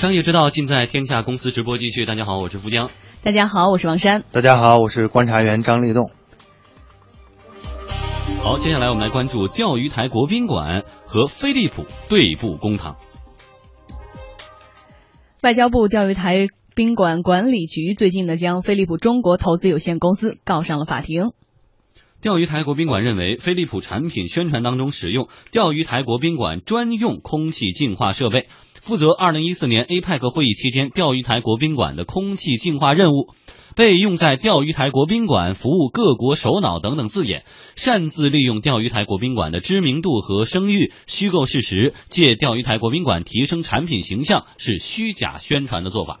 商业之道尽在天下公司直播继续。大家好，我是富江。大家好，我是王珊。大家好，我是观察员张立栋。好，接下来我们来关注钓鱼台国宾馆和飞利浦对簿公堂。外交部钓鱼台宾馆管理局最近呢，将飞利浦中国投资有限公司告上了法庭。钓鱼台国宾馆认为，飞利浦产品宣传当中使用钓鱼台国宾馆专用空气净化设备，负责二零一四年 APEC 会议期间钓鱼台国宾馆的空气净化任务。被用在钓鱼台国宾馆服务各国首脑等等字眼，擅自利用钓鱼台国宾馆的知名度和声誉，虚构事实，借钓鱼台国宾馆提升产品形象，是虚假宣传的做法。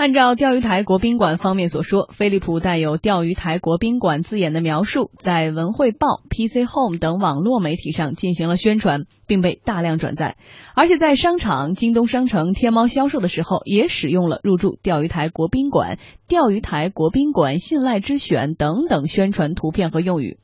按照钓鱼台国宾馆方面所说，飞利浦带有钓鱼台国宾馆字眼的描述，在文汇报、PC Home 等网络媒体上进行了宣传，并被大量转载，而且在商场、京东商城、天猫销售的时候，也使用了“入驻钓鱼台国宾馆”“钓鱼台国宾馆信赖之选”等等宣传图片和用语。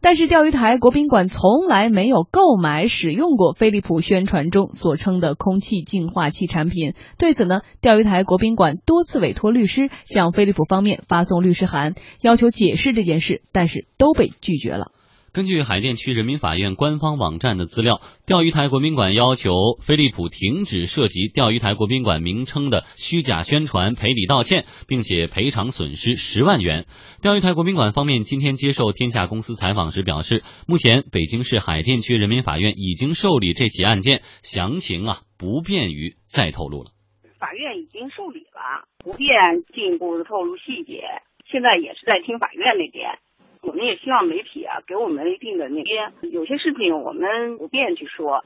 但是钓鱼台国宾馆从来没有购买使用过飞利浦宣传中所称的空气净化器产品。对此呢，钓鱼台国宾馆多次委托律师向飞利浦方面发送律师函，要求解释这件事，但是都被拒绝了。根据海淀区人民法院官方网站的资料，钓鱼台国宾馆要求飞利浦停止涉及钓鱼台国宾馆名称的虚假宣传，赔礼道歉，并且赔偿损失十万元。钓鱼台国宾馆方面今天接受天下公司采访时表示，目前北京市海淀区人民法院已经受理这起案件，详情啊不便于再透露了。法院已经受理了，不便进一步的透露细节，现在也是在听法院那边。我们也希望媒体啊给我们一定的那些有些事情我们不便去说。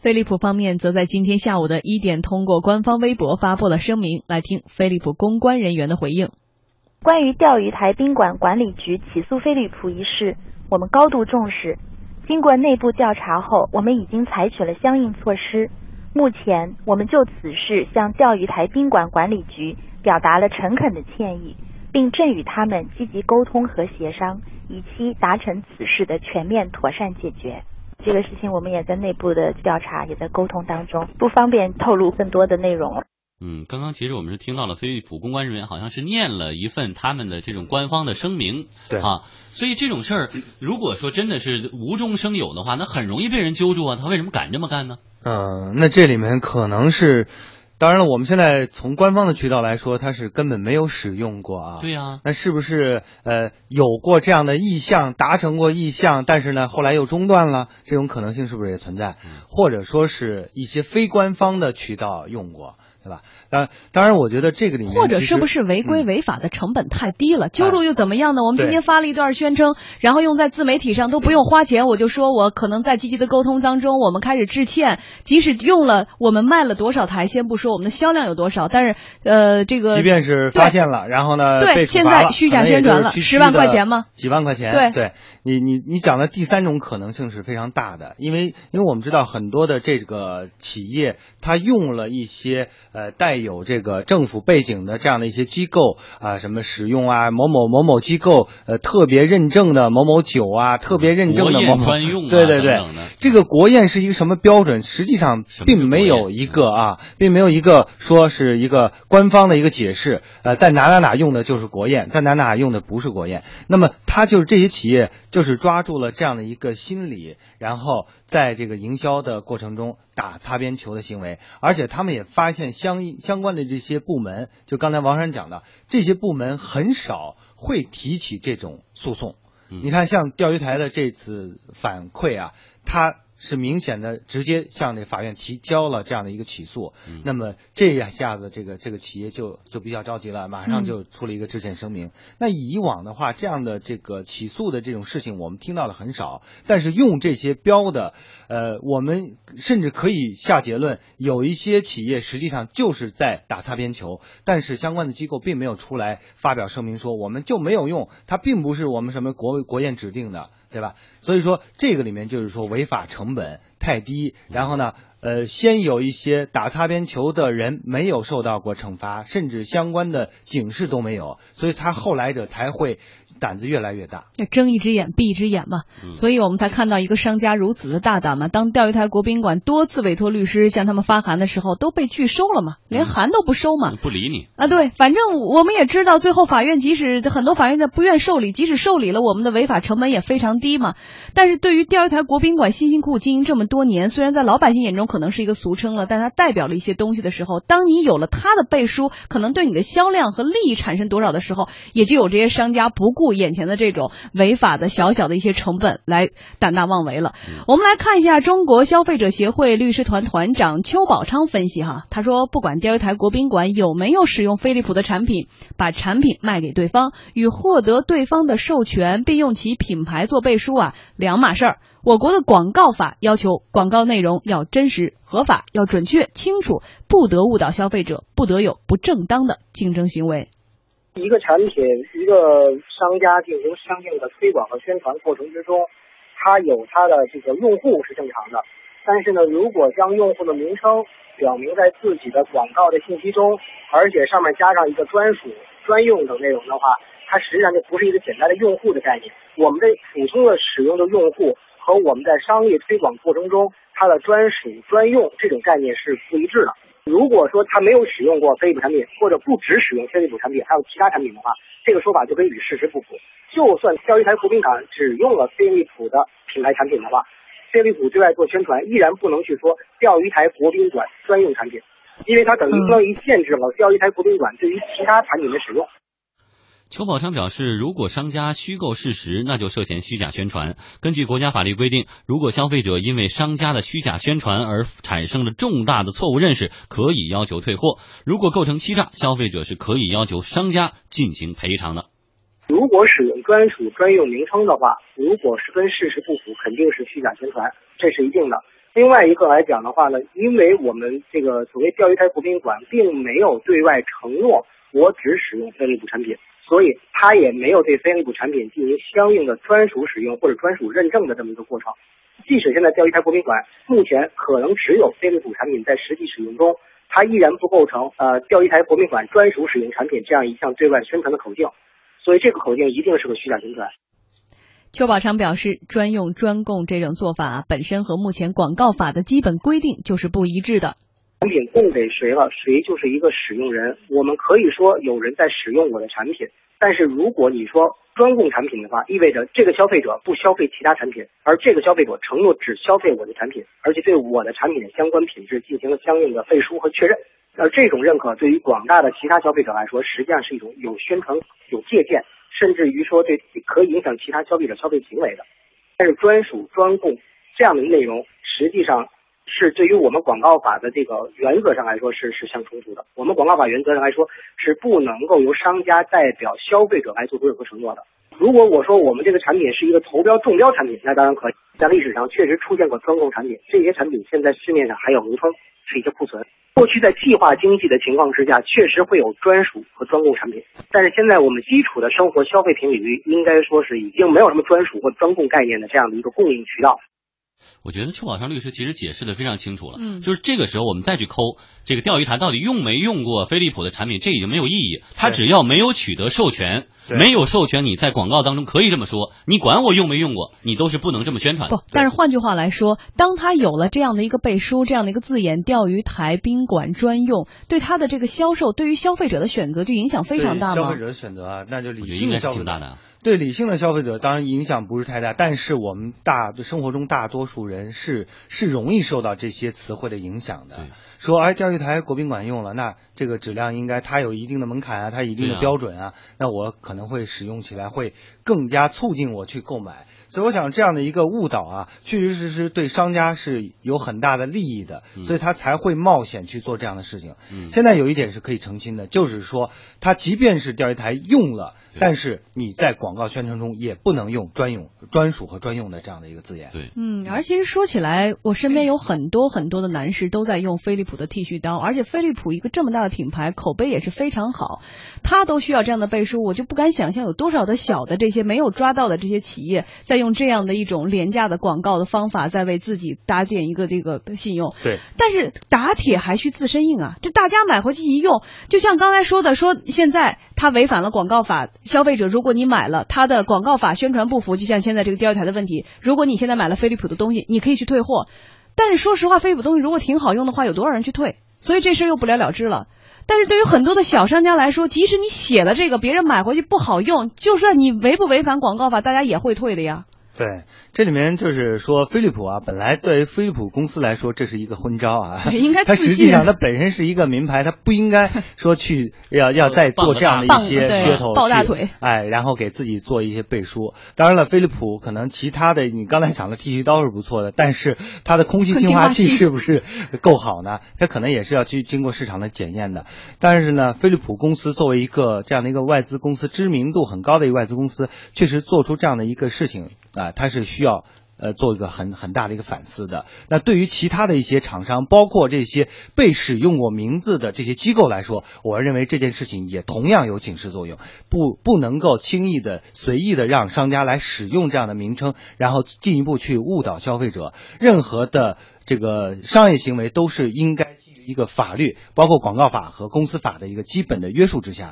飞利浦方面则在今天下午的一点通过官方微博发布了声明，来听飞利浦公关人员的回应。关于钓鱼台宾馆管理局起诉飞利浦一事，我们高度重视。经过内部调查后，我们已经采取了相应措施。目前，我们就此事向钓鱼台宾馆管理局表达了诚恳的歉意。并正与他们积极沟通和协商，以期达成此事的全面妥善解决。这个事情我们也在内部的调查，也在沟通当中，不方便透露更多的内容。嗯，刚刚其实我们是听到了飞利浦公关人员好像是念了一份他们的这种官方的声明，对啊，所以这种事儿如果说真的是无中生有的话，那很容易被人揪住啊。他为什么敢这么干呢？嗯，那这里面可能是。当然了，我们现在从官方的渠道来说，它是根本没有使用过啊。对呀，那是不是呃有过这样的意向，达成过意向，但是呢后来又中断了？这种可能性是不是也存在？或者说是一些非官方的渠道用过？对吧？当当然，我觉得这个里面或者是不是违规违法的成本太低了，揪住又怎么样呢？我们今天发了一段宣称，然后用在自媒体上都不用花钱，我就说我可能在积极的沟通当中，我们开始致歉。即使用了，我们卖了多少台，先不说我们的销量有多少，但是呃，这个即便是发现了，然后呢，对，现在虚假宣传了，十万块钱吗？几万块钱？对，对你你你讲的第三种可能性是非常大的，因为因为我们知道很多的这个企业，它用了一些呃带有这个政府背景的这样的一些机构啊，什么使用啊，某某某某机构呃特别认证的某某酒啊，特别认证的某某专用，对对对，这个国宴是一个什么标准？实际上并没有一个啊，并没有一个说是一个官方的一个解释。呃，在哪哪哪用的就是国宴，在哪哪用的不是国宴。那么它就是这些企业就是抓住了这样的一个心理，然后在这个营销的过程中打擦边球的行为，而且他们也发现相。相关的这些部门，就刚才王山讲的，这些部门很少会提起这种诉讼。你看，像钓鱼台的这次反馈啊，他。是明显的，直接向这法院提交了这样的一个起诉。那么这一下子，这个这个企业就就比较着急了，马上就出了一个致歉声明。那以往的话，这样的这个起诉的这种事情，我们听到的很少。但是用这些标的，呃，我们甚至可以下结论，有一些企业实际上就是在打擦边球。但是相关的机构并没有出来发表声明说，我们就没有用，它并不是我们什么国国宴指定的。对吧？所以说这个里面就是说违法成成本。太低，然后呢，呃，先有一些打擦边球的人没有受到过惩罚，甚至相关的警示都没有，所以他后来者才会胆子越来越大。那睁一只眼闭一只眼嘛，所以我们才看到一个商家如此的大胆嘛。当钓鱼台国宾馆多次委托律师向他们发函的时候，都被拒收了嘛，连函都不收嘛，不理你啊。对，反正我们也知道，最后法院即使很多法院在不愿受理，即使受理了，我们的违法成本也非常低嘛。但是对于钓鱼台国宾馆辛辛苦苦经营这么多年，虽然在老百姓眼中可能是一个俗称了，但它代表了一些东西的时候，当你有了它的背书，可能对你的销量和利益产生多少的时候，也就有这些商家不顾眼前的这种违法的小小的一些成本来胆大妄为了。我们来看一下中国消费者协会律师团团长邱宝昌分析哈，他说，不管钓鱼台国宾馆有没有使用飞利浦的产品，把产品卖给对方与获得对方的授权并用其品牌做背书啊，两码事儿。我国的广告法要求广告内容要真实、合法，要准确、清楚，不得误导消费者，不得有不正当的竞争行为。一个产品，一个商家进行相应的推广和宣传过程之中，他有他的这个用户是正常的，但是呢，如果将用户的名称表明在自己的广告的信息中，而且上面加上一个专属、专用等内容的话，它实际上就不是一个简单的用户的概念。我们的普通的使用的用户和我们在商业推广过程中它的专属、专用这种概念是不一致的。如果说他没有使用过飞利浦产品，或者不只使用飞利浦产品，还有其他产品的话，这个说法就跟与事实不符。就算钓鱼台国宾馆只用了飞利浦的品牌产品的话，飞利浦对外做宣传依然不能去说钓鱼台国宾馆专用产品，因为它等于相当于限制了钓鱼台国宾馆对于其他产品的使用。邱宝昌表示，如果商家虚构事实，那就涉嫌虚假宣传。根据国家法律规定，如果消费者因为商家的虚假宣传而产生了重大的错误认识，可以要求退货。如果构成欺诈，消费者是可以要求商家进行赔偿的。如果使用专属专用名称的话，如果是跟事实不符，肯定是虚假宣传，这是一定的。另外一个来讲的话呢，因为我们这个所谓钓鱼台国宾馆并没有对外承诺我只使用飞利浦产品。所以，他也没有对飞利浦产品进行相应的专属使用或者专属认证的这么一个过程。即使现在钓鱼台国宾馆目前可能只有飞利浦产品在实际使用中，它依然不构成呃钓鱼台国宾馆专属使用产品这样一项对外宣传的口径。所以，这个口径一定是个虚假宣传。邱宝昌表示，专用专供这种做法本身和目前广告法的基本规定就是不一致的。产品供给谁了，谁就是一个使用人。我们可以说有人在使用我的产品，但是如果你说专供产品的话，意味着这个消费者不消费其他产品，而这个消费者承诺只消费我的产品，而且对我的产品的相关品质进行了相应的背书和确认。而这种认可对于广大的其他消费者来说，实际上是一种有宣传、有借鉴，甚至于说对可以影响其他消费者消费行为的。但是专属专供这样的内容，实际上。是对于我们广告法的这个原则上来说是是相冲突的。我们广告法原则上来说是不能够由商家代表消费者来做出任何承诺的。如果我说我们这个产品是一个投标中标产品，那当然可以。在历史上确实出现过专供产品，这些产品现在市面上还有流通，是一些库存。过去在计划经济的情况之下，确实会有专属和专供产品，但是现在我们基础的生活消费品领域应该说是已经没有什么专属或专供概念的这样的一个供应渠道。我觉得邱宝昌律师其实解释的非常清楚了，嗯，就是这个时候我们再去抠这个钓鱼台到底用没用过飞利浦的产品，这已经没有意义。他只要没有取得授权，没有授权，你在广告当中可以这么说，你管我用没用过，你都是不能这么宣传的。不，但是换句话来说，当他有了这样的一个背书，这样的一个字眼“钓鱼台宾馆专用”，对他的这个销售，对于消费者的选择就影响非常大吗？消费者的选择啊，那就理性的消费者。对理性的消费者当然影响不是太大，但是我们大生活中大多数人是是容易受到这些词汇的影响的。说哎，钓鱼台国宾馆用了，那这个质量应该它有一定的门槛啊，它一定的标准啊，那我可能会使用起来会更加促进我去购买。所以我想这样的一个误导啊，确确实实对商家是有很大的利益的，所以他才会冒险去做这样的事情。现在有一点是可以澄清的，就是说他即便是钓鱼台用了，但是你在广告宣传中也不能用专用、专属和专用的这样的一个字眼。对，嗯，而其实说起来，我身边有很多很多的男士都在用飞利。浦的剃须刀，而且飞利浦一个这么大的品牌，口碑也是非常好，他都需要这样的背书，我就不敢想象有多少的小的这些没有抓到的这些企业，在用这样的一种廉价的广告的方法，在为自己搭建一个这个信用。对，但是打铁还需自身硬啊，这大家买回去一用，就像刚才说的，说现在他违反了广告法，消费者如果你买了它的广告法宣传不符，就像现在这个钓鱼台的问题，如果你现在买了飞利浦的东西，你可以去退货，但是说实话，飞利浦东西如果挺好用的话，有多少人去退？所以这事又不了了之了。但是对于很多的小商家来说，即使你写了这个，别人买回去不好用，就算你违不违反广告法，大家也会退的呀。对，这里面就是说，飞利浦啊，本来对于飞利浦公司来说，这是一个昏招啊。应该它实际上它本身是一个名牌，它不应该 说去要要再做这样的一些噱头，抱大腿，哎，然后给自己做一些背书。当然了，飞利浦可能其他的，你刚才讲的剃须刀是不错的，但是它的空气净化器是不是够好呢？它可能也是要去经过市场的检验的。但是呢，飞利浦公司作为一个这样的一个外资公司，知名度很高的一个外资公司，确实做出这样的一个事情。啊，它是需要呃做一个很很大的一个反思的。那对于其他的一些厂商，包括这些被使用过名字的这些机构来说，我认为这件事情也同样有警示作用，不不能够轻易的随意的让商家来使用这样的名称，然后进一步去误导消费者。任何的这个商业行为都是应该基于一个法律，包括广告法和公司法的一个基本的约束之下。